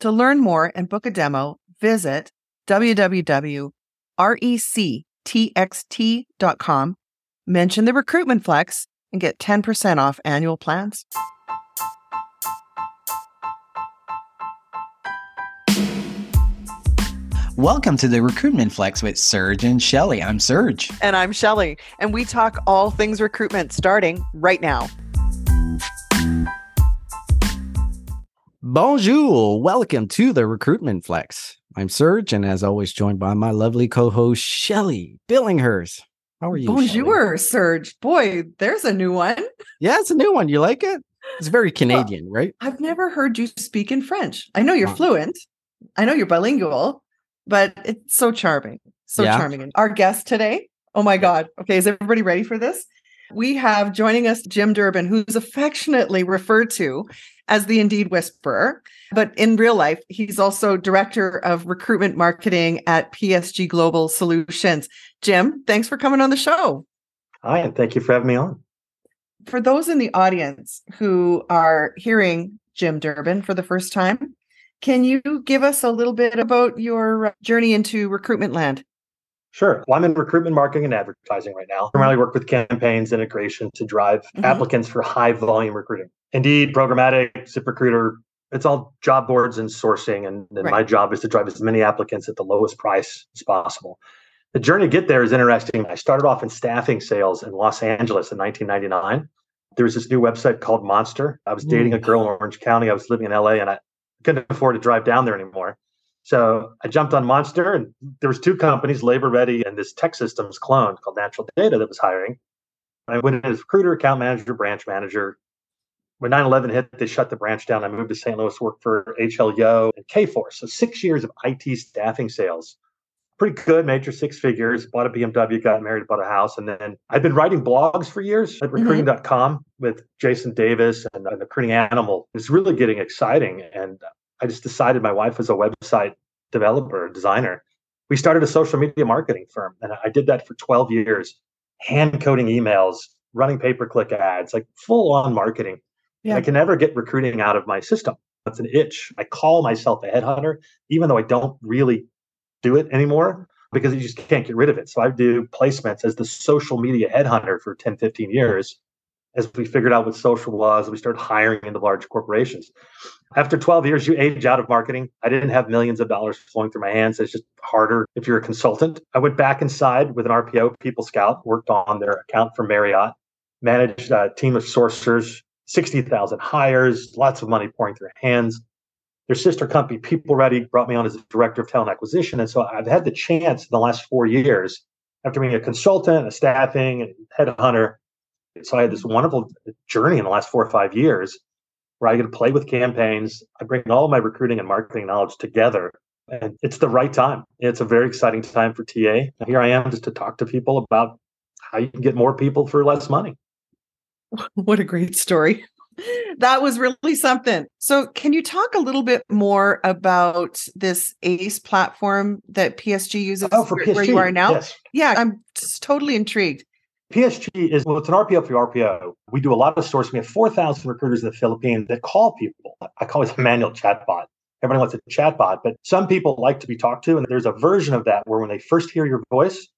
To learn more and book a demo, visit www.rectxt.com, mention the recruitment flex, and get 10% off annual plans. Welcome to the Recruitment Flex with Serge and Shelly. I'm Serge. And I'm Shelly. And we talk all things recruitment starting right now. Bonjour. Welcome to the Recruitment Flex. I'm Serge, and as always, joined by my lovely co host, Shelly Billinghurst. How are you? Bonjour, Shelley? Serge. Boy, there's a new one. Yeah, it's a new one. You like it? It's very Canadian, well, right? I've never heard you speak in French. I know you're fluent, I know you're bilingual, but it's so charming. So yeah. charming. Our guest today, oh my God. Okay, is everybody ready for this? We have joining us Jim Durbin, who's affectionately referred to as the Indeed Whisperer. But in real life, he's also director of recruitment marketing at PSG Global Solutions. Jim, thanks for coming on the show. Hi, and thank you for having me on. For those in the audience who are hearing Jim Durbin for the first time, can you give us a little bit about your uh, journey into recruitment land? Sure. Well, I'm in recruitment marketing and advertising right now. Primarily work with campaigns integration to drive mm-hmm. applicants for high volume recruiting. Indeed, programmatic, ZipRecruiter, it's all job boards and sourcing. And, and right. my job is to drive as many applicants at the lowest price as possible. The journey to get there is interesting. I started off in staffing sales in Los Angeles in 1999. There was this new website called Monster. I was dating a girl in Orange County. I was living in LA and I, couldn't afford to drive down there anymore. So I jumped on Monster, and there was two companies, Labor Ready and this TEKsystems clone called Natural Data that was hiring. I went in as recruiter, account manager, branch manager. When 9/11 hit, they shut the branch down. I moved to St. Louis, worked for HL Yo and Kforce. So six years of IT staffing sales. Pretty good, major six figures. Bought a BMW, got married, bought a house, and then I've been writing blogs for years at mm-hmm. recruiting.com with Jason Davis and, and Recruiting Animal. It's really getting exciting, and I just decided my wife was a website developer, designer. We started a social media marketing firm, and I did that for 12 years, hand coding emails, running pay per click ads, like full on marketing. Yeah. I can never get recruiting out of my system. That's an itch. I call myself a headhunter, even though I don't really do it anymore because you just can't get rid of it. So I do placements as the social media headhunter for 10, 15 years as we figured out what social was, we started hiring into large corporations. After 12 years, you age out of marketing. I didn't have millions of dollars flowing through my hands. It's just harder if you're a consultant. I went back inside with an RPO, PeopleScout, worked on their account for Marriott, managed a team of sourcers, 60,000 hires, lots of money pouring through hands. Their sister company, PeopleReady, brought me on as a director of talent acquisition. And so I've had the chance in the last four years, after being a consultant, a staffing, and headhunter, so I had this wonderful journey in the last four or five years where I get to play with campaigns. I bring all of my recruiting and marketing knowledge together. And it's the right time. It's a very exciting time for TA. Here I am just to talk to people about how you can get more people for less money. What a great story. That was really something. So, can you talk a little bit more about this ACE platform that PSG uses oh, for PSG. where you are now? Yes. Yeah, I'm just totally intrigued. PSG is well, it's an RPO for RPO. We do a lot of sourcing. We have 4,000 recruiters in the Philippines that call people. I call it a manual chatbot. Everybody wants a chatbot, but some people like to be talked to. And there's a version of that where when they first hear your voice,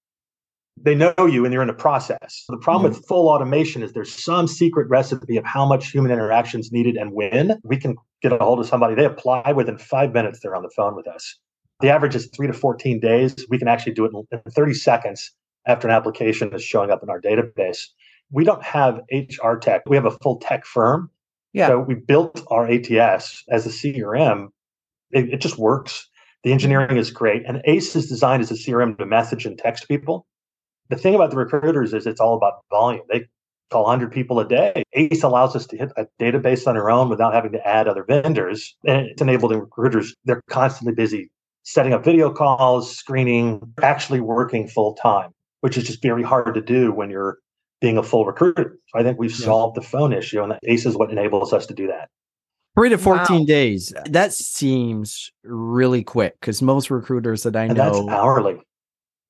they know you and you're in a process. The problem mm-hmm. with full automation is there's some secret recipe of how much human interaction is needed and when we can get a hold of somebody. They apply within five minutes, they're on the phone with us. The average is three to 14 days. We can actually do it in 30 seconds after an application is showing up in our database. We don't have HR tech. We have a full tech firm. Yeah. So we built our ATS as a CRM. It, it just works. The engineering is great. And ACE is designed as a CRM to message and text people. The thing about the recruiters is it's all about volume. They call 100 people a day. ACE allows us to hit a database on our own without having to add other vendors. And it's enabling recruiters, they're constantly busy setting up video calls, screening, actually working full time, which is just very hard to do when you're being a full recruiter. So I think we've yeah. solved the phone issue, and ACE is what enables us to do that. Three to 14 wow. days. That seems really quick because most recruiters that I and know. That's hourly.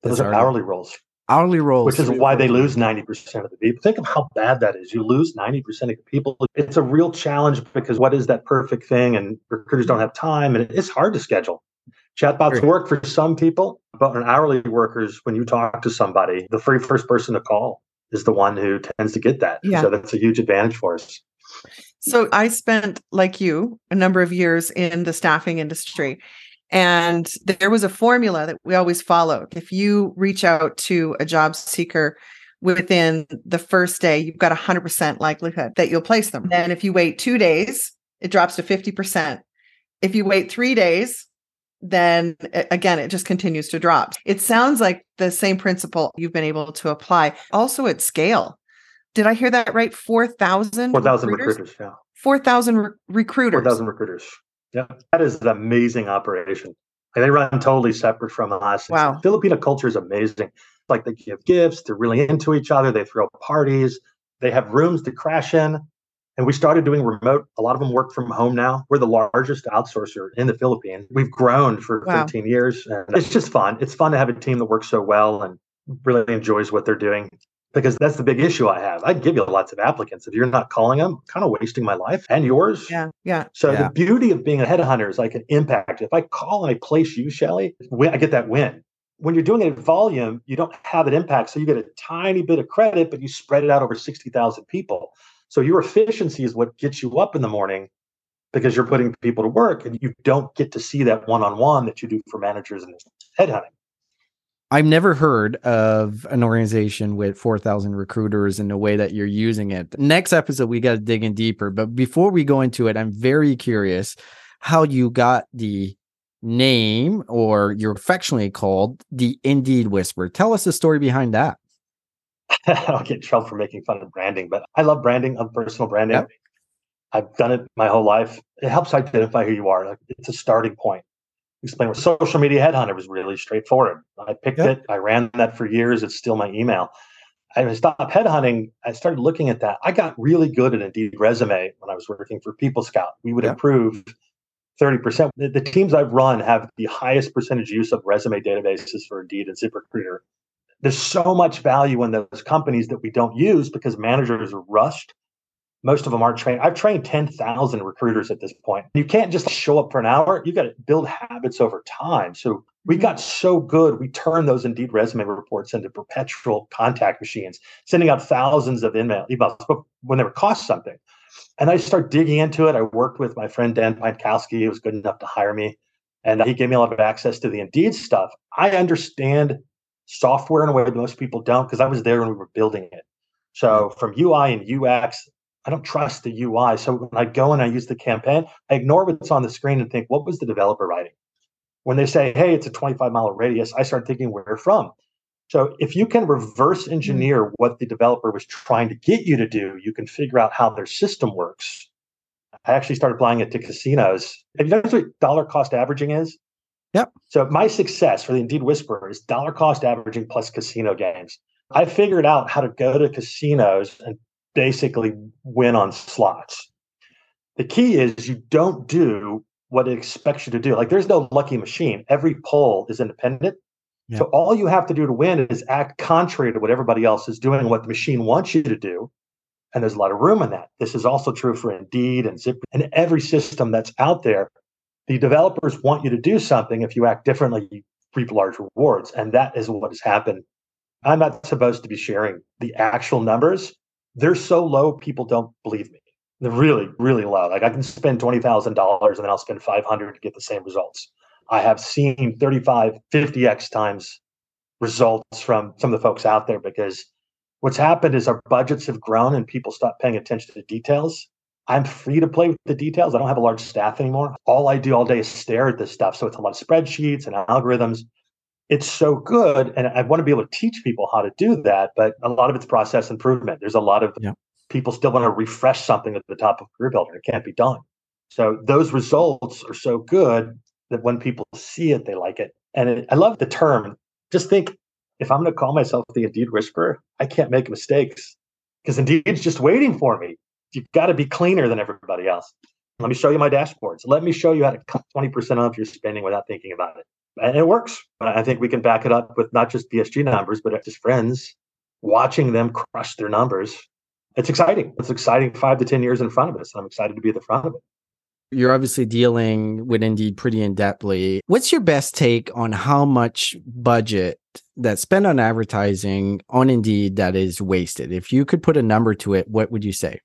Those are hourly roles. Hourly roles. Which is why they lose 90% of the people. Think of how bad that is. You lose 90% of the people. It's a real challenge because what is that perfect thing? And recruiters don't have time and it's hard to schedule. Chatbots work for some people, but on hourly workers, when you talk to somebody, the very first person to call is the one who tends to get that. Yeah. So that's a huge advantage for us. So I spent, like you, a number of years in the staffing industry. And there was a formula that we always followed. If you reach out to a job seeker within the first day, you've got a 100% likelihood that you'll place them. Then if you wait two days, it drops to 50%. If you wait three days, then again, it just continues to drop. It sounds like the same principle you've been able to apply also at scale. Did I hear that right? 4,000 4,000 recruiters? recruiters, yeah. 4,000 re- recruiters. 4,000 recruiters. Yeah. That is an amazing operation. And they run totally separate from us. Wow. Filipino culture is amazing. Like they give gifts, they're really into each other, they throw parties, they have rooms to crash in. And we started doing remote. A lot of them work from home now. We're the largest outsourcer in the Philippines. We've grown for wow. 13 years. And it's just fun. It's fun to have a team that works so well and really enjoys what they're doing because that's the big issue I have. I give you lots of applicants. If you're not calling them, kind of wasting my life and yours. Yeah. Yeah. So yeah. the beauty of being a headhunter is I can impact. If I call and I place you, Shelly, I get that win. When you're doing it at volume, you don't have an impact. So you get a tiny bit of credit, but you spread it out over 60,000 people. So your efficiency is what gets you up in the morning because you're putting people to work and you don't get to see that one-on-one that you do for managers and headhunting. I've never heard of an organization with 4,000 recruiters in the way that you're using it. Next episode, we got to dig in deeper. But before we go into it, I'm very curious how you got the name, or you're affectionately called the Indeed Whisperer. Tell us the story behind that. I'll get in trouble for making fun of branding, but I love branding. I'm personal branding. Yep. I've done it my whole life. It helps identify who you are. Like it's a starting point. Explain what social media headhunter was really straightforward. I picked yep. it. I ran that for years. It's still my email. I stopped headhunting. I started looking at that. I got really good at Indeed resume when I was working for PeopleScout. We would yep. improve 30%. The, the, teams I've run have the highest percentage use of resume databases for Indeed and ZipRecruiter there's so much value in those companies that we don't use because managers are rushed. Most of them aren't trained. I've trained 10,000 recruiters at this point. You can't just show up for an hour. You got to build habits over time. So we mm-hmm. got so good, we turned those Indeed resume reports into perpetual contact machines, sending out thousands of email, emails when they would cost something. And I started digging into it. I worked with my friend Dan Pinkowski, who was good enough to hire me. And he gave me a lot of access to the Indeed stuff. I understand software in a way that most people don't because I was there when we were building it. So from UI and UX, I don't trust the UI. So when I go and I use the campaign, I ignore what's on the screen and think, what was the developer writing? When they say, hey, it's a 25 mile radius, I start thinking where from. So if you can reverse mm-hmm. engineer what the developer was trying to get you to do, you can figure out how their system works. I actually started applying it to casinos. Have you noticed what dollar cost averaging is? Yep. So my success for the Indeed Whisperer is dollar cost averaging plus casino games. I figured out how to go to casinos and basically win on slots. The key is you don't do what it expects you to do. Like there's no lucky machine. Every poll is independent. Yep. So all you have to do to win is act contrary to what everybody else is doing, what the machine wants you to do. And there's a lot of room in that. This is also true for Indeed and Zip and every system that's out there the developers want you to do something. If you act differently, you reap large rewards. And that is what has happened. I'm not supposed to be sharing the actual numbers. They're so low, people don't believe me. They're really, really low. Like I can spend $20,000 and then I'll spend 500 to get the same results. I have seen 35, 50x times results from some of the folks out there because what's happened is our budgets have grown and people stop paying attention to details. I'm free to play with the details. I don't have a large staff anymore. All I do all day is stare at this stuff. So it's a lot of spreadsheets and algorithms. it's so good. And I want to be able to teach people how to do that. But a lot of it's process improvement. There's a lot of yeah. people still want to refresh something at the top of CareerBuilder. It can't be done. So those results are so good that when people see it, they like it. And it, I love the term. Just think if I'm going to call myself the Indeed Whisperer, I can't make mistakes because Indeed's just waiting for me. You've got to be cleaner than everybody else. Let me show you my dashboards. Let me show you how to cut 20% off your spending without thinking about it. And it works. I think we can back it up with not just PSG numbers, but just friends watching them crush their numbers. It's exciting. It's exciting five to 10 years in front of us. I'm excited to be at the front of it. You're obviously dealing with Indeed pretty in depthly. What's your best take on how much budget that's spent on advertising on Indeed that is wasted? If you could put a number to it, what would you say?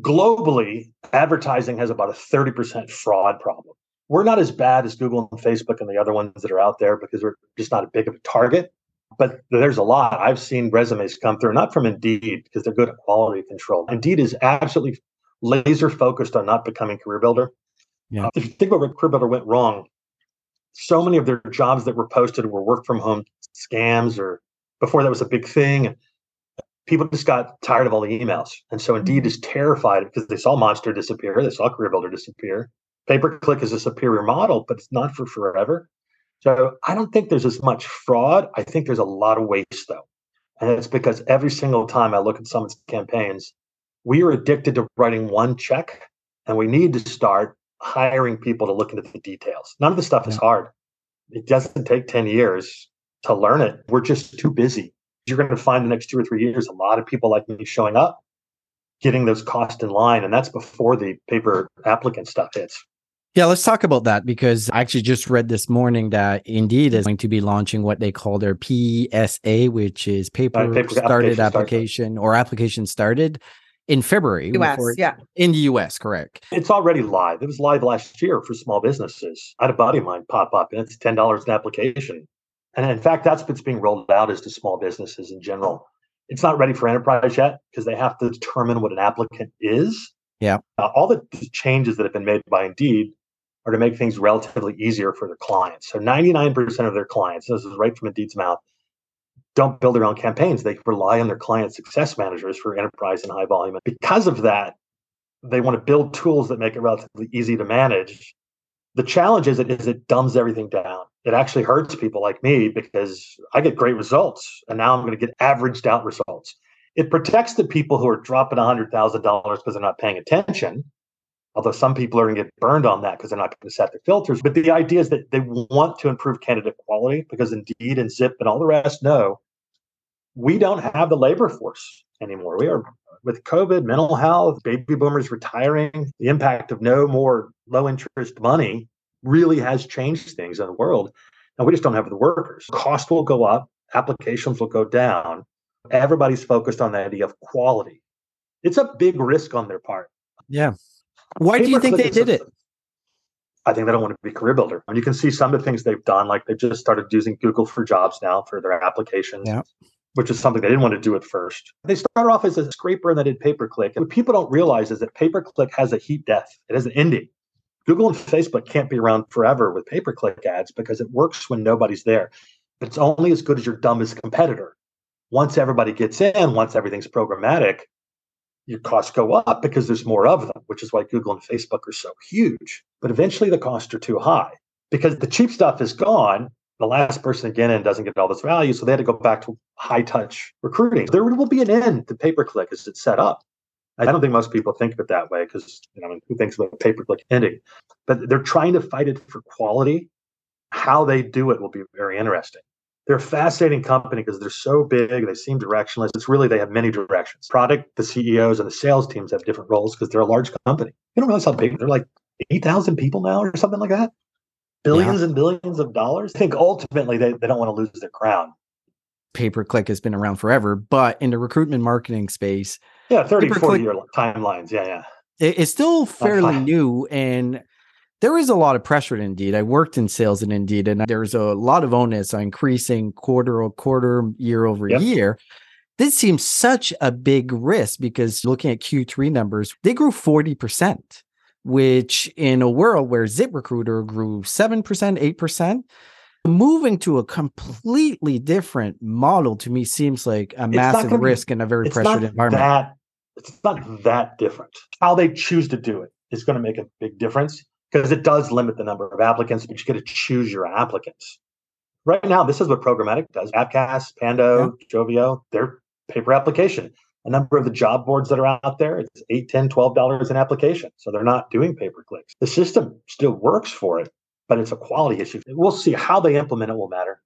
Globally, advertising has about a 30% fraud problem. We're not as bad as Google and Facebook and the other ones that are out there because we're just not a big of a target. But there's a lot. I've seen resumes come through, not from Indeed, because they're good at quality control. Indeed is absolutely laser focused on not becoming CareerBuilder. Yeah. If you think about where CareerBuilder went wrong, so many of their jobs that were posted were work from home scams or before that was a big thing. People just got tired of all the emails. And so Indeed mm-hmm. is terrified because they saw Monster disappear, they saw CareerBuilder disappear. Pay per click is a superior model, but it's not for forever. So I don't think there's as much fraud. I think there's a lot of waste though. And it's because every single time I look at someone's campaigns, we are addicted to writing one check and we need to start hiring people to look into the details. None of the stuff yeah. is hard. It doesn't take 10 years to learn it. We're just too busy. You're going to find the next two or three years a lot of people like me showing up, getting those costs in line. And that's before the pay per applicant stuff hits. Yeah, let's talk about that because I actually just read this morning that Indeed is going to be launching what they call their PSA, which is pay per, uh, pay per started application, application or application started in February. US, yeah. In the US, correct. It's already live. It was live last year for small businesses. I had a buddy of mine pop up and it's $10 an application. And in fact, that's what's being rolled out is to small businesses in general. It's not ready for enterprise yet because they have to determine what an applicant is. Yeah. Uh, all the changes that have been made by Indeed are to make things relatively easier for their clients. So 99% of their clients, this is right from Indeed's mouth, don't build their own campaigns. They rely on their client success managers for enterprise and high volume. And because of that, they want to build tools that make it relatively easy to manage. The challenge is it is it dumbs everything down. It actually hurts people like me because I get great results and now I'm going to get averaged out results. It protects the people who are dropping $100,000 because they're not paying attention. Although some people are going to get burned on that because they're not going to set the filters. But the idea is that they want to improve candidate quality because Indeed and Zip and all the rest know we don't have the labor force anymore. We are with COVID, mental health, baby boomers retiring, the impact of no more low interest money really has changed things in the world. And we just don't have the workers. Cost will go up, applications will go down. Everybody's focused on the idea of quality. It's a big risk on their part. Yeah. Why do you think they did it? I think they don't want to be CareerBuilder. And you can see some of the things they've done, like they've just started using Google for Jobs now for their applications. Yeah which is something they didn't want to do at first. They started off as a scraper and they did pay per click. And what people don't realize is that pay per click has a heat death, it has an ending. Google and Facebook can't be around forever with pay per click ads because it works when nobody's there. But it's only as good as your dumbest competitor. Once everybody gets in, once everything's programmatic, your costs go up because there's more of them, which is why Google and Facebook are so huge. But eventually the costs are too high because the cheap stuff is gone the last person to get in doesn't get all this value. So they had to go back to high touch recruiting. There will be an end to pay per click as it's set up. I don't think most people think of it that way because you know who thinks about pay per click ending? But they're trying to fight it for quality. How they do it will be very interesting. They're a fascinating company because they're so big. They seem directionless. It's really they have many directions. Product, the CEOs, and the sales teams have different roles because they're a large company. You don't realize how big they're like eight thousand people now or something like that billions yeah. and billions of dollars. I think ultimately they, they don't want to lose their crown. Pay per click has been around forever, but in the recruitment marketing space, yeah, 30, 40 year timelines. Yeah, yeah. It, it's still fairly uh-huh. new and there is a lot of pressure at Indeed. I worked in sales at Indeed, and there's a lot of onus on increasing quarter over quarter, year over yep. year. This seems such a big risk because looking at Q3 numbers, they grew 40% which in a world where ZipRecruiter grew 7%, 8%, moving to a completely different model to me seems like a massive risk in a very pressured environment. That, it's not that different. How they choose to do it is going to make a big difference because it does limit the number of applicants, but you get to choose your applicants. Right now, this is what programmatic does. Appcast, Pando, yeah. Joveo, they're pay per application. A number of the job boards that are out there, it's eight, ten, twelve dollars an application. So they're not doing pay per clicks. The system still works for it, but it's a quality issue. We'll see how they implement it will matter.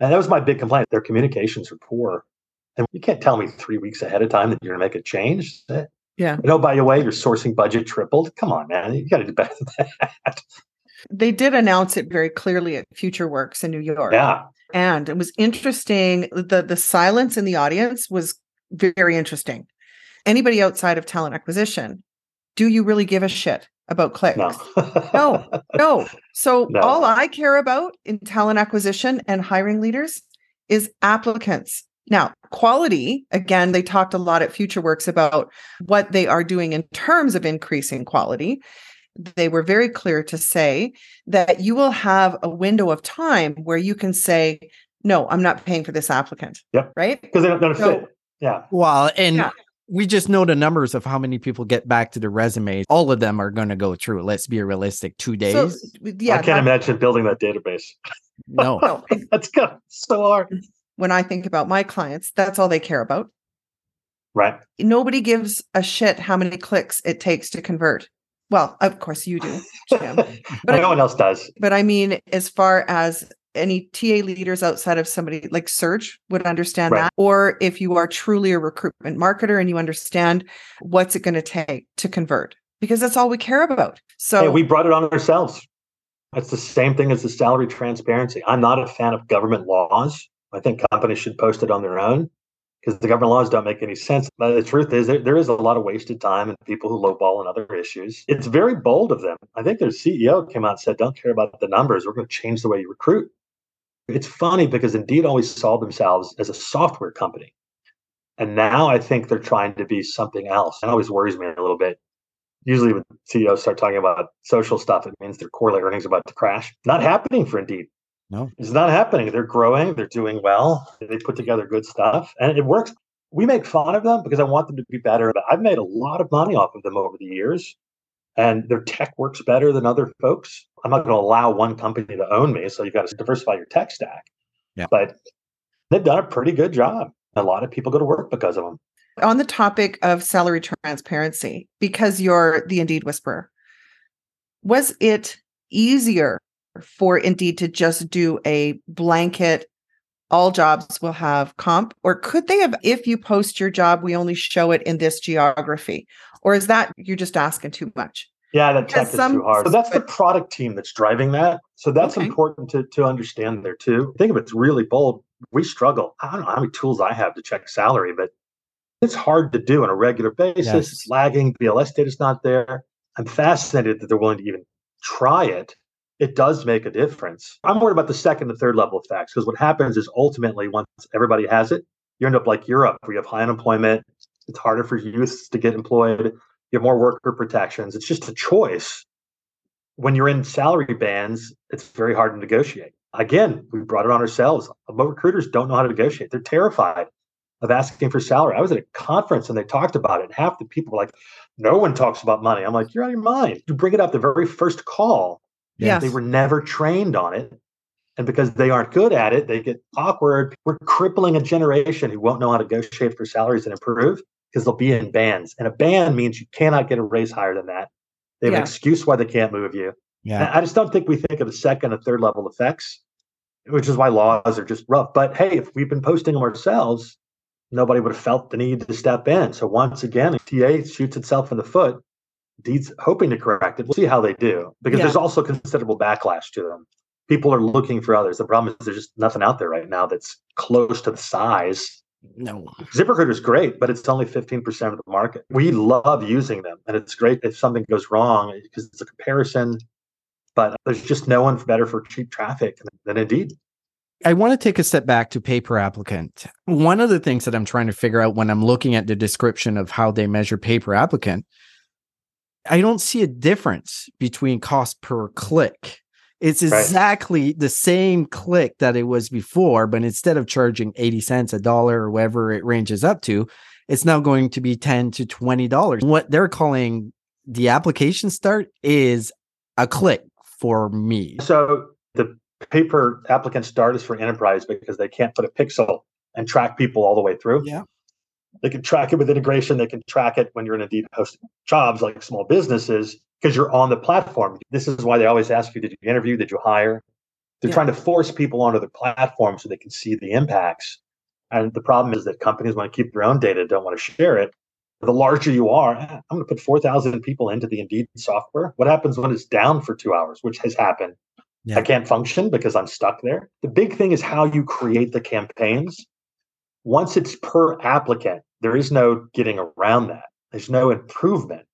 And that was my big complaint. Their communications are poor. And you can't tell me three weeks ahead of time that you're going to make a change. Yeah. You know, by the way, your sourcing budget tripled. Come on, man. You got to do better than that. They did announce it very clearly at FutureWorks in New York. Yeah. And it was interesting. The the silence in the audience was very interesting. Anybody outside of talent acquisition, do you really give a shit about clicks? No. no, no. So no. all I care about in talent acquisition and hiring leaders is applicants. Now, quality, again, they talked a lot at FutureWorks about what they are doing in terms of increasing quality. They were very clear to say that you will have a window of time where you can say, no, I'm not paying for this applicant. Yeah. Right. Because they're not going to so, fit. Yeah. Well, and yeah. we just know the numbers of how many people get back to the resumes. All of them are going to go through. Let's be realistic. Two days. So, yeah. I can't that, imagine building that database. No. no. That's good. So hard when I think about my clients, that's all they care about. Right. Nobody gives a shit how many clicks it takes to convert. Well, of course you do, Jim. but no one else does. But I mean, as far as any TA leaders outside of somebody like Serge would understand right. that, or if you are truly a recruitment marketer and you understand what's it going to take to convert, because that's all we care about. So hey, we brought it on ourselves. That's the same thing as the salary transparency. I'm not a fan of government laws. I think companies should post it on their own because the government laws don't make any sense. But the truth is, there, there is a lot of wasted time and people who lowball on other issues. It's very bold of them. I think their CEO came out and said, "Don't care about the numbers. We're going to change the way you recruit." It's funny because Indeed always saw themselves as a software company, and now I think they're trying to be something else. It always worries me a little bit. Usually, when CEOs start talking about social stuff, it means their quarterly earnings about to crash. Not happening for Indeed. No, it's not happening. They're growing. They're doing well. They put together good stuff, and it works. We make fun of them because I want them to be better. But I've made a lot of money off of them over the years, and their tech works better than other folks. I'm not going to allow one company to own me, so you've got to diversify your tech stack. Yeah, but they've done a pretty good job. A lot of people go to work because of them. On the topic of salary transparency, because you're the Indeed Whisperer, was it easier for Indeed to just do a blanket all jobs will have comp or could they have if you post your job we only show it in this geography? Or is that you're just asking too much? Yeah that tech is too hard. So that's the product team that's driving that. So that's okay. important to, to understand there too. I think if it's really bold. We struggle. I don't know how many tools i have to check salary but it's hard to do on a regular basis. Yes. it's lagging. Bls data's not there. I'm fascinated that they're willing to even try it it does make a difference. I'm worried about the second and third level effects because what happens is ultimately once everybody has it, you end up like Europe where you have high unemployment. It's harder for youths to get employed. You have more worker protections. It's just a choice. When you're in salary bands, it's very hard to negotiate. Again, we brought it on ourselves. But recruiters don't know how to negotiate. They're terrified of asking for salary. I was at a conference and they talked about it. And half the people were like, no one talks about money. I'm like, you're out of your mind. You bring it up the very first call yeah. They were never trained on it. And because they aren't good at it, they get awkward. We're crippling a generation who won't know how to negotiate for salaries and improve because they'll be in bands. And a band means you cannot get a raise higher than that. They have yeah. an excuse why they can't move you. Yeah. I just don't think we think of the second and third level effects, which is why laws are just rough. But hey, if we've been posting them ourselves, nobody would have felt the need to step in. So once again, TA shoots itself in the foot Deed's hoping to correct it. We'll see how they do because yeah. there's also considerable backlash to them. People are looking for others. The problem is there's just nothing out there right now that's close to the size. No. ZipRecruiter is great, but it's only 15% of the market. We love using them, and it's great if something goes wrong because it's a comparison. But there's just no one better for cheap traffic than Indeed. I want to take a step back to pay per applicant. One of the things that I'm trying to figure out when I'm looking at the description of how they measure pay per applicant I don't see a difference between cost per click. It's exactly right. the same click that it was before, but instead of charging 80 cents, a dollar, or whatever it ranges up to, it's now going to be 10 to $20. What they're calling the application start is a click for me. So the pay per applicant start is for enterprise because they can't put a pixel and track people all the way through. Yeah. They can track it with integration. They can track it when you're in Indeed hosted jobs like small businesses because you're on the platform. This is why they always ask you, did you interview? Did you hire? They're yeah. trying to force people onto the platform so they can see the impacts. And the problem is that companies want to keep their own data, don't want to share it. The larger you are, eh, I'm going to put 4,000 people into the Indeed software. What happens when it's down for two hours, which has happened? Yeah. I can't function because I'm stuck there. The big thing is how you create the campaigns. Once it's per applicant, there is no getting around that. There's no improvement.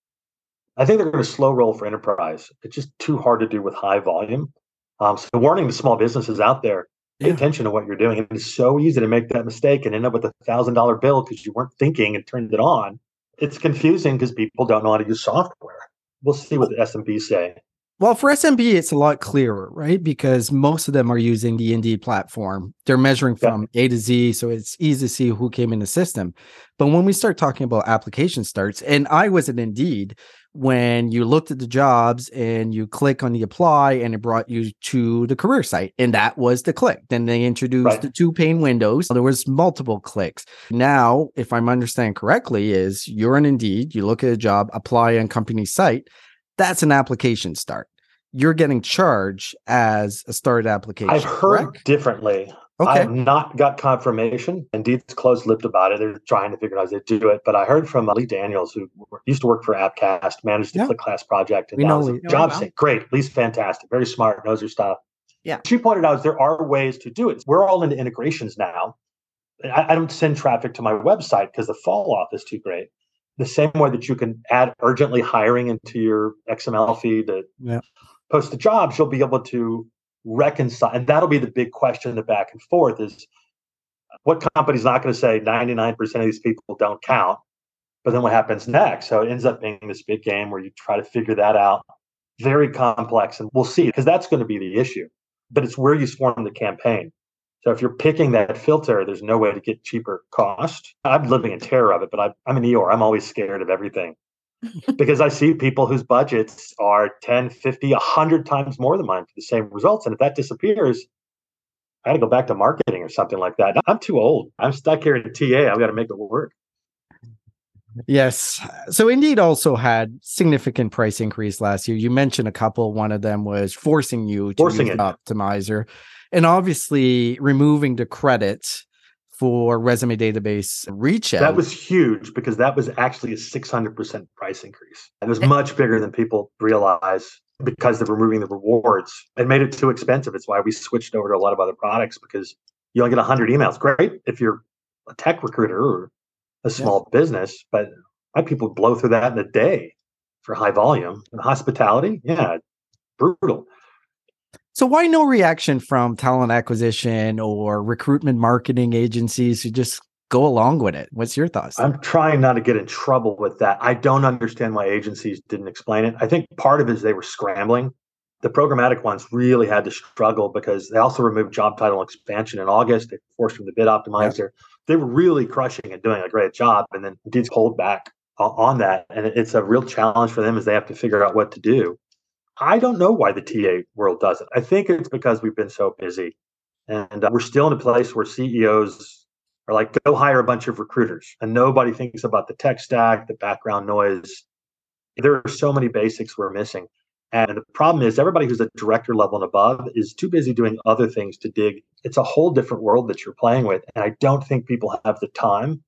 I think they're going to slow roll for enterprise. It's just too hard to do with high volume. Um, so, warning the small businesses out there: pay yeah. attention to what you're doing. It's so easy to make that mistake and end up with a thousand dollar bill because you weren't thinking and turned it on. It's confusing because people don't know how to use software. We'll see what the SMB say. Well, for SMB, it's a lot clearer, right? Because most of them are using the Indeed platform. They're measuring from yeah. A to Z, so it's easy to see who came in the system. But when we start talking about application starts, and I was at Indeed when you looked at the jobs and you click on the apply and it brought you to the career site and that was the click then they introduced right. the two pane windows there was multiple clicks now if i'm understanding correctly is you're an indeed you look at a job apply on company site that's an application start you're getting charged as a started application. I've heard correct? differently. Okay. I have not got confirmation. Indeed's closed lipped about it. They're trying to figure out how they do it. But I heard from uh, Lee Daniels, who used to work for Appcast, managed the yeah. ClickCast project, and we know oh, job sync. Great. Lee's fantastic. Very smart, knows her stuff. Yeah. She pointed out there are ways to do it. We're all into integrations now. I, I don't send traffic to my website because the fall off is too great. The same way that you can add urgently hiring into your XML feed to yeah post the jobs, you'll be able to reconcile. And that'll be the big question, the back and forth is what company's not going to say 99% of these people don't count, but then what happens next? So it ends up being this big game where you try to figure that out. Very complex, and we'll see because that's going to be the issue. But it's where you swarm the campaign. So if you're picking that filter, there's no way to get cheaper cost. I'm living in terror of it, but I, I'm an Eeyore. I'm always scared of everything because I see people whose budgets are 10, 50, 100 times more than mine for the same results. And if that disappears, I got to go back to marketing or something like that. I'm too old. I'm stuck here in TA. I've got to make it work. Yes. So Indeed also had significant price increase last year. You mentioned a couple. One of them was forcing you to forcing use it. optimizer and obviously removing the credit for resume database reach out. That was huge because that was actually a 600% price increase. And it was eh. much bigger than people realize because they're removing the rewards. It made it too expensive. It's why we switched over to a lot of other products because you only get 100 emails. Great if you're a tech recruiter or a small yeah. business, but my people blow through that in a day for high volume. And hospitality, yeah, brutal. So why no reaction from talent acquisition or recruitment marketing agencies who just go along with it? What's your thoughts? I'm trying not to get in trouble with that. I don't understand why agencies didn't explain it. I think part of it is they were scrambling. The programmatic ones really had to struggle because they also removed job title expansion in August. They forced them to bid optimizer. Yeah. They were really crushing and doing a great job. And then Indeed's pulled back on that. And it's a real challenge for them as they have to figure out what to do. I don't know why the TA world does it. I think it's because we've been so busy. And uh, we're still in a place where CEOs are like, go hire a bunch of recruiters. And nobody thinks about the tech stack, the background noise. There are so many basics we're missing. And the problem is, everybody who's a director level and above is too busy doing other things to dig. It's a whole different world that you're playing with. And I don't think people have the time.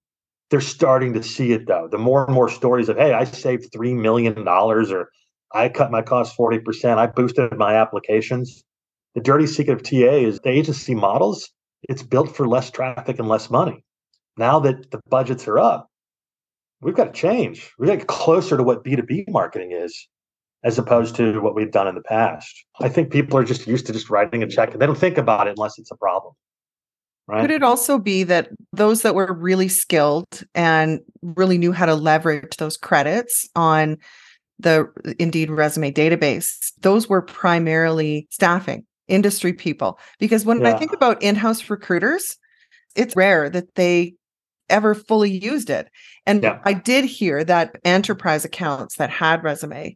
They're starting to see it though. The more and more stories of, hey, I saved $3 million or I cut my costs 40%. I boosted my applications. The dirty secret of TA is the agency models, it's built for less traffic and less money. Now that the budgets are up, we've got to change. We've got to get closer to what B2B marketing is as opposed to what we've done in the past. I think people are just used to just writing a check and they don't think about it unless it's a problem. Right. Could it also be that those that were really skilled and really knew how to leverage those credits on the Indeed resume database, those were primarily staffing industry people. Because when yeah. I think about in house recruiters, it's rare that they ever fully used it. And yeah. I did hear that enterprise accounts that had resume,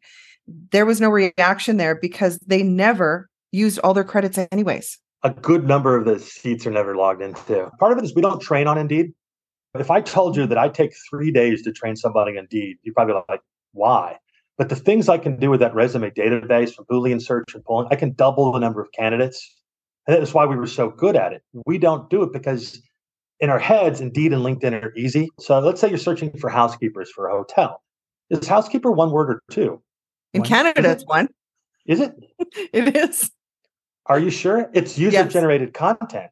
there was no reaction there because they never used all their credits anyways. A good number of the seats are never logged into. Part of it is we don't train on Indeed. If I told you that I take three days to train somebody on Indeed, you'd probably like, why? But the things I can do with that resume database from Boolean search and pulling, I can double the number of candidates. And that's why we were so good at it. We don't do it because in our heads, Indeed and LinkedIn are easy. So let's say you're searching for housekeepers for a hotel. Is housekeeper one word or two? In one. Canada, it's one. Is it? it is. Are you sure? It's user generated yes. content.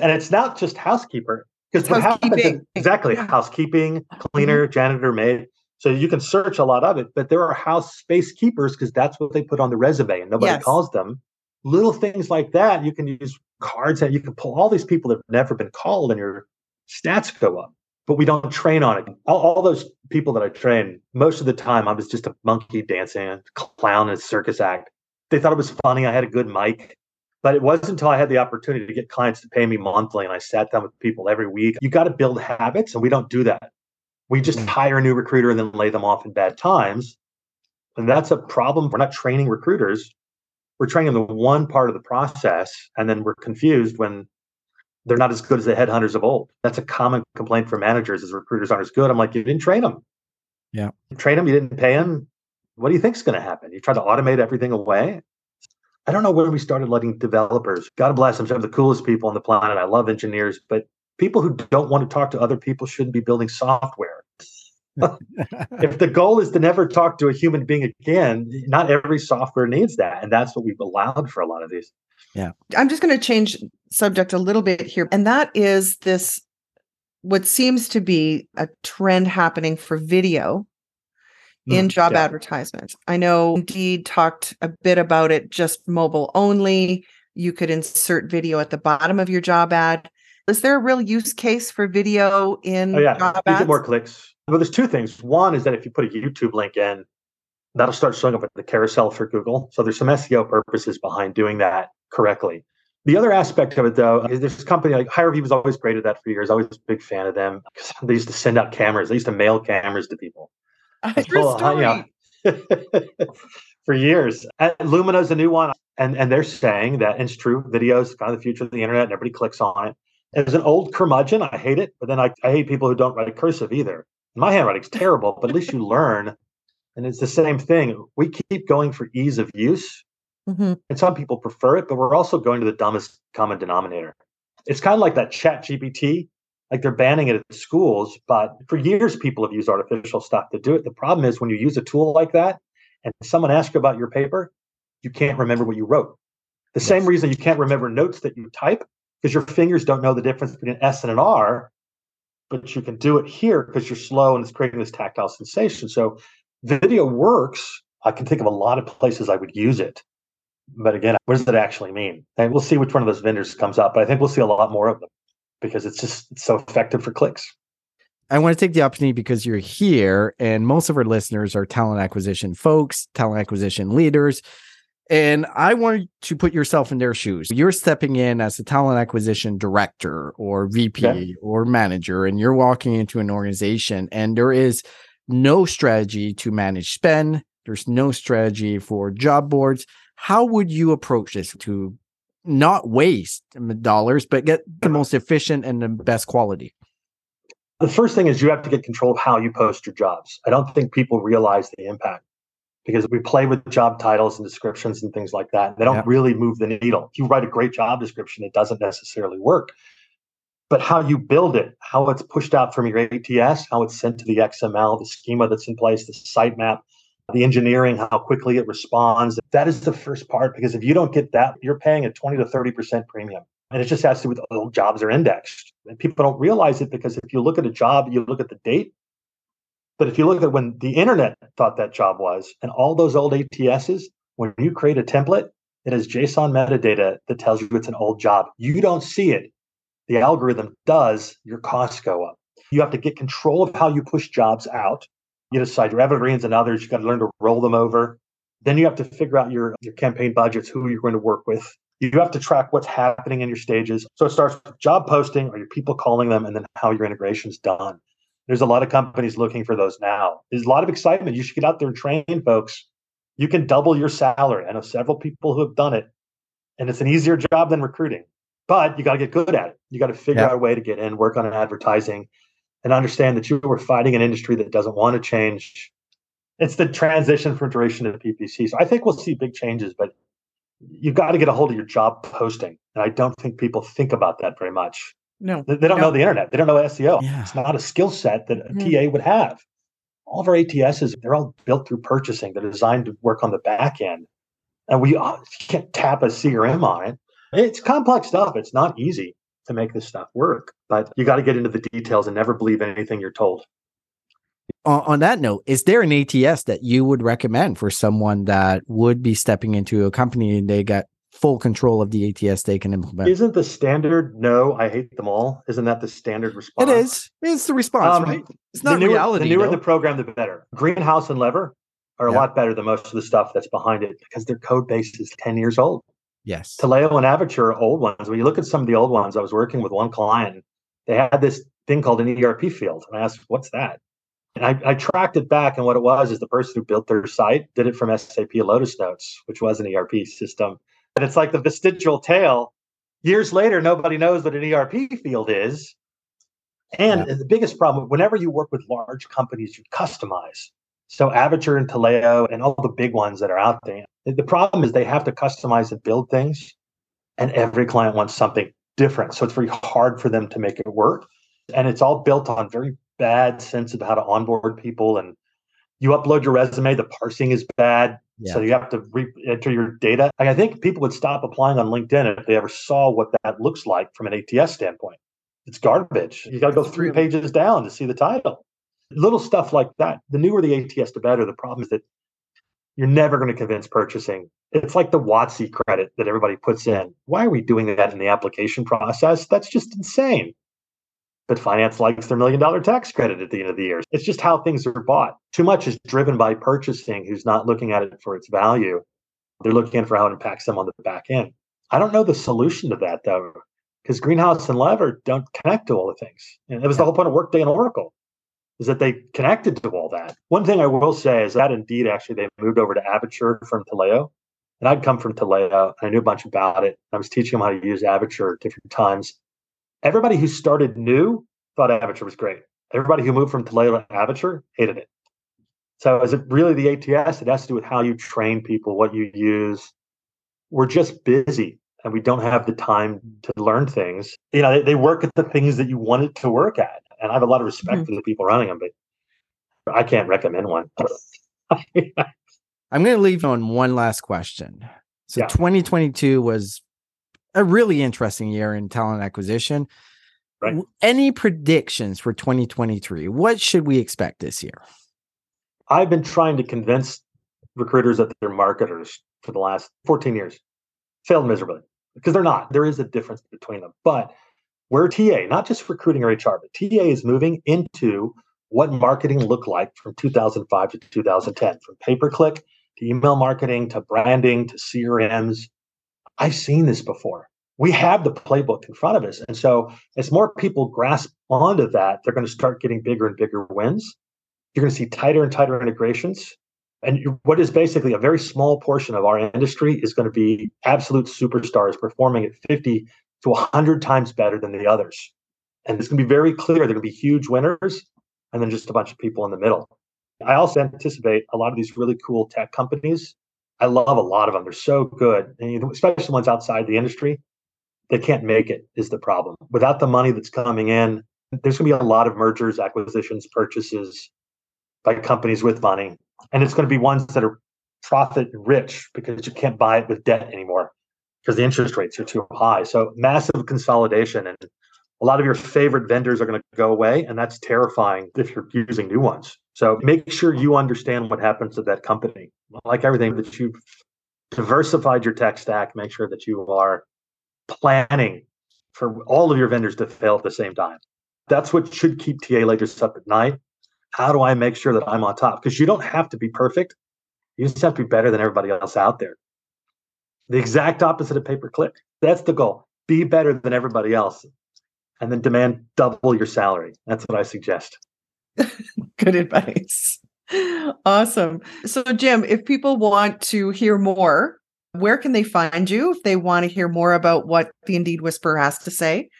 And it's not just housekeeper. Because what happens exactly yeah. housekeeping, cleaner, mm-hmm. janitor, maid. So you can search a lot of it, but there are house space keepers because that's what they put on the resume and nobody yes. calls them. Little things like that, you can use cards that you can pull all these people that have never been called and your stats go up. But we don't train on it. All, all those people that I train, most of the time I was just a monkey dancing, a clown in a circus act. They thought it was funny. I had a good mic. But it wasn't until I had the opportunity to get clients to pay me monthly and I sat down with people every week. You got to build habits, and we don't do that. We just mm. hire a new recruiter and then lay them off in bad times. And that's a problem. We're not training recruiters. We're training them one part of the process, and then we're confused when they're not as good as the headhunters of old. That's a common complaint from managers is recruiters aren't as good. I'm like, you didn't train them. Yeah. You train them, you didn't pay them. What do you think is going to happen? You try to automate everything away. I don't know when we started letting developers, God bless them, some of the coolest people on the planet. I love engineers, but people who don't want to talk to other people shouldn't be building software. If the goal is to never talk to a human being again, not every software needs that. And that's what we've allowed for a lot of these. Yeah. I'm just going to change subject a little bit here. And that is this what seems to be a trend happening for video in mm, job yeah. advertisements. I know Indeed talked a bit about it just mobile only. You could insert video at the bottom of your job ad. Is there a real use case for video in oh, yeah. job you get more clicks. Well, there's two things. One is that if you put a YouTube link in, that'll start showing up at the carousel for Google. So there's some SEO purposes behind doing that correctly. The other aspect of it, though, is this company like HireVue was always great at that for years. I was a big fan of them because they used to send out cameras. They used to mail cameras to people. True story. for years. And Lumina's a new one, and and they're saying that it's true. Video is kind of the future of the internet, and everybody clicks on it. As an old curmudgeon, I hate it, but then I, I hate people who don't write cursive either. My handwriting's terrible, but at least you learn. And it's the same thing. We keep going for ease of use. Mm-hmm. And some people prefer it, but we're also going to the dumbest common denominator. It's kind of like that ChatGPT. Like they're banning it at schools, but for years people have used artificial stuff to do it. The problem is when you use a tool like that and someone asks you about your paper, you can't remember what you wrote. The yes. same reason you can't remember notes that you type because your fingers don't know the difference between an S and an R, but you can do it here because you're slow and it's creating this tactile sensation. So video works. I can think of a lot of places I would use it. But again, what does that actually mean? And we'll see which one of those vendors comes up. But I think we'll see a lot more of them because it's just it's so effective for clicks. I want to take the opportunity because you're here and most of our listeners are talent acquisition folks, talent acquisition leaders. And I want to put yourself in their shoes. You're stepping in as a talent acquisition director or VP or manager, and you're walking into an organization, and there is no strategy to manage spend. There's no strategy for job boards. How would you approach this to not waste dollars, but get the uh-huh. most efficient and the best quality? The first thing is you have to get control of how you post your jobs. I don't think people realize the impact because we play with job titles and descriptions and things like that. They don't yeah. really move the needle. If you write a great job description, it doesn't necessarily work. But how you build it, how it's pushed out from your ATS, how it's sent to the XML, the schema that's in place, the sitemap, the engineering, how quickly it responds. That is the first part because if you don't get that, you're paying a 20 to 30% premium. And it just has to do with the jobs are indexed. And people don't realize it because if you look at a job, you look at the date, but if you look at when the internet thought that job was, and all those old ATSs, when you create a template, it has JSON metadata that tells you it's an old job. You don't see it. The algorithm does, your costs go up. You have to get control of how you push jobs out. You decide your evergreens and others. You got to learn to roll them over. Then you have to figure out your, your campaign budgets, who you're going to work with. You have to track what's happening in your stages. So it starts with job posting or your people calling them and then how your integration is done. There's a lot of companies looking for those now. There's a lot of excitement. You should get out there and train folks. You can double your salary. I know several people who have done it, and it's an easier job than recruiting. But you got to get good at it. You got to figure out a way to get in, work on an advertising, and understand that you are fighting an industry that doesn't want to change. It's the transition from duration to PPC. So I think we'll see big changes, but you've got to get a hold of your job posting. And I don't think people think about that very much. No. They, they don't no. know the internet. They don't know SEO. Yeah. It's not a skill set that a Mhm. TA would have. All of our ATSs, they're all built through purchasing. They're designed to work on the back end. And we uh, can't tap a CRM on it. It's complex stuff. It's not easy to make this stuff work, but you got to get into the details and never believe anything you're told. on, on that note, is there an ATS that you would recommend for someone that would be stepping into a company and they got full control of the ATS they can implement? Isn't the standard no, I hate them all? Isn't that the standard response? it is. It's the response, Um, right? It's not the newer, reality. The newer though. the program, the better. Greenhouse and Lever are a lot better than most of the stuff that's behind it because their code base is 10 years old. yes. Taleo and Avature are old ones. When you look at some of the old ones, I was working with one client. They had this thing called an ERP field. And I asked, what's that? And I, I tracked it back. And what it was is the person who built their site did it from SAP Lotus Notes, which was an ERP system. And it's like the vestigial tail. Years later, nobody knows what an ERP field is. And the biggest problem, whenever you work with large companies, you customize. So Avature and Taleo and all the big ones that are out there. The problem is they have to customize and build things, and every client wants something different. So it's very hard for them to make it work. And it's all built on very bad sense of how to onboard people. And you upload your resume, the parsing is bad. Yeah. So you have to re-enter your data. Like, I think people would stop applying on LinkedIn if they ever saw what that looks like from an ATS standpoint. It's garbage. You got to go three pages down to see the title. Little stuff like that. The newer the ATS, the better. The problem is that you're never going to convince purchasing. It's like the WOTC credit that everybody puts in. Why are we doing that in the application process? That's just insane. But finance likes their million dollar tax credit at the end of the year. It's just how things are bought. Too much is driven by purchasing, who's not looking at it for its value. They're looking for how it impacts them on the back end. I don't know the solution to that though, because Greenhouse and Lever don't connect to all the things. And it was the whole point of Workday and Oracle, is that they connected to all that. One thing I will say is that indeed actually they moved over to Avature from Taleo. And I'd come from Taleo and I knew a bunch about it. I was teaching them how to use Avature at different times. Everybody who started new thought Avature was great. Everybody who moved from Taleo to Avature hated it. So is it really the ATS? It has to do with how you train people, what you use. We're just busy and we don't have the time to learn things. You know, they, they work at the things that you want it to work at. And I have a lot of respect Mhm. for the people running them, but I can't recommend one. I'm going to leave on one last question. So Yeah. 2022 was a really interesting year in talent acquisition. Right. Any predictions for 2023? What should we expect this year? I've been trying to convince recruiters that they're marketers for the last 14 years. Failed miserably because they're not. There is a difference between them. But we're TA, not just recruiting or HR, but TA is moving into what marketing looked like from 2005 to 2010, from pay per click to email marketing to branding to CRMs. I've seen this before. We have the playbook in front of us. And so, as more people grasp onto that, they're going to start getting bigger and bigger wins. You're going to see tighter and tighter integrations. And what is basically a very small portion of our industry is going to be absolute superstars performing at 50 to 100 times better than the others. And it's going to be very clear. They're going to be huge winners and then just a bunch of people in the middle. I also anticipate a lot of these really cool tech companies. I love a lot of them. They're so good, and especially the ones outside the industry. They can't make it is the problem. Without the money that's coming in, there's going to be a lot of mergers, acquisitions, purchases by companies with money, and it's going to be ones that are profit rich because you can't buy it with debt anymore because the interest rates are too high. So massive consolidation and a lot of your favorite vendors are going to go away and that's terrifying if you're using new ones so make sure you understand what happens to that company like everything that you've diversified your tech stack make sure that you are planning for all of your vendors to fail at the same time that's what should keep ta leaders up at night how do I make sure that I'm on top? Because you don't have to be perfect. You just have to be better than everybody else out there. The exact opposite of pay per click. That's the goal. Be better than everybody else. And then demand double your salary. That's what I suggest. Good advice. Awesome. So, Jim, if people want to hear more, where can they find you if they want to hear more about what the Indeed Whisperer has to say?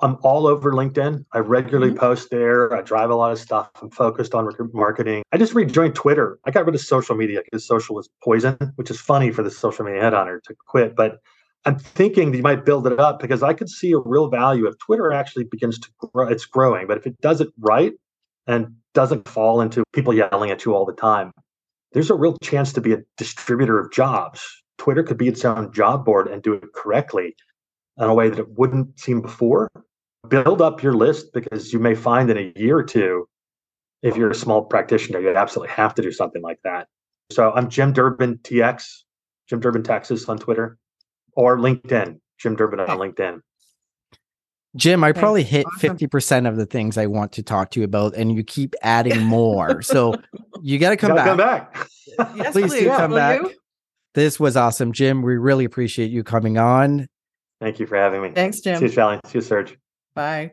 I'm all over LinkedIn. I regularly mm-hmm. post there. I drive a lot of stuff. I'm focused on marketing. I just rejoined Twitter. I got rid of social media because social is poison, which is funny for the social media headhunter to quit. But I'm thinking you might build it up because I could see a real value if Twitter actually begins to grow. It's growing, but if it does it right and doesn't fall into people yelling at you all the time, there's a real chance to be a distributor of jobs. Twitter could be its own job board and do it correctly in a way that it wouldn't seem before. Build up your list because you may find in a year or two, if you're a small practitioner, you absolutely have to do something like that. So I'm Jim Durbin TX, Jim Durbin Texas on Twitter, or LinkedIn, Jim Durbin on oh. LinkedIn. Jim, I probably hit awesome. 50% of the things I want to talk to you about, and you keep adding more. so you got to come, come back. yes, please, please do come back. You? This was awesome, Jim. We really appreciate you coming on. Thank you for having me. Thanks, Jim. See you, Sally. See you, Serge. Bye.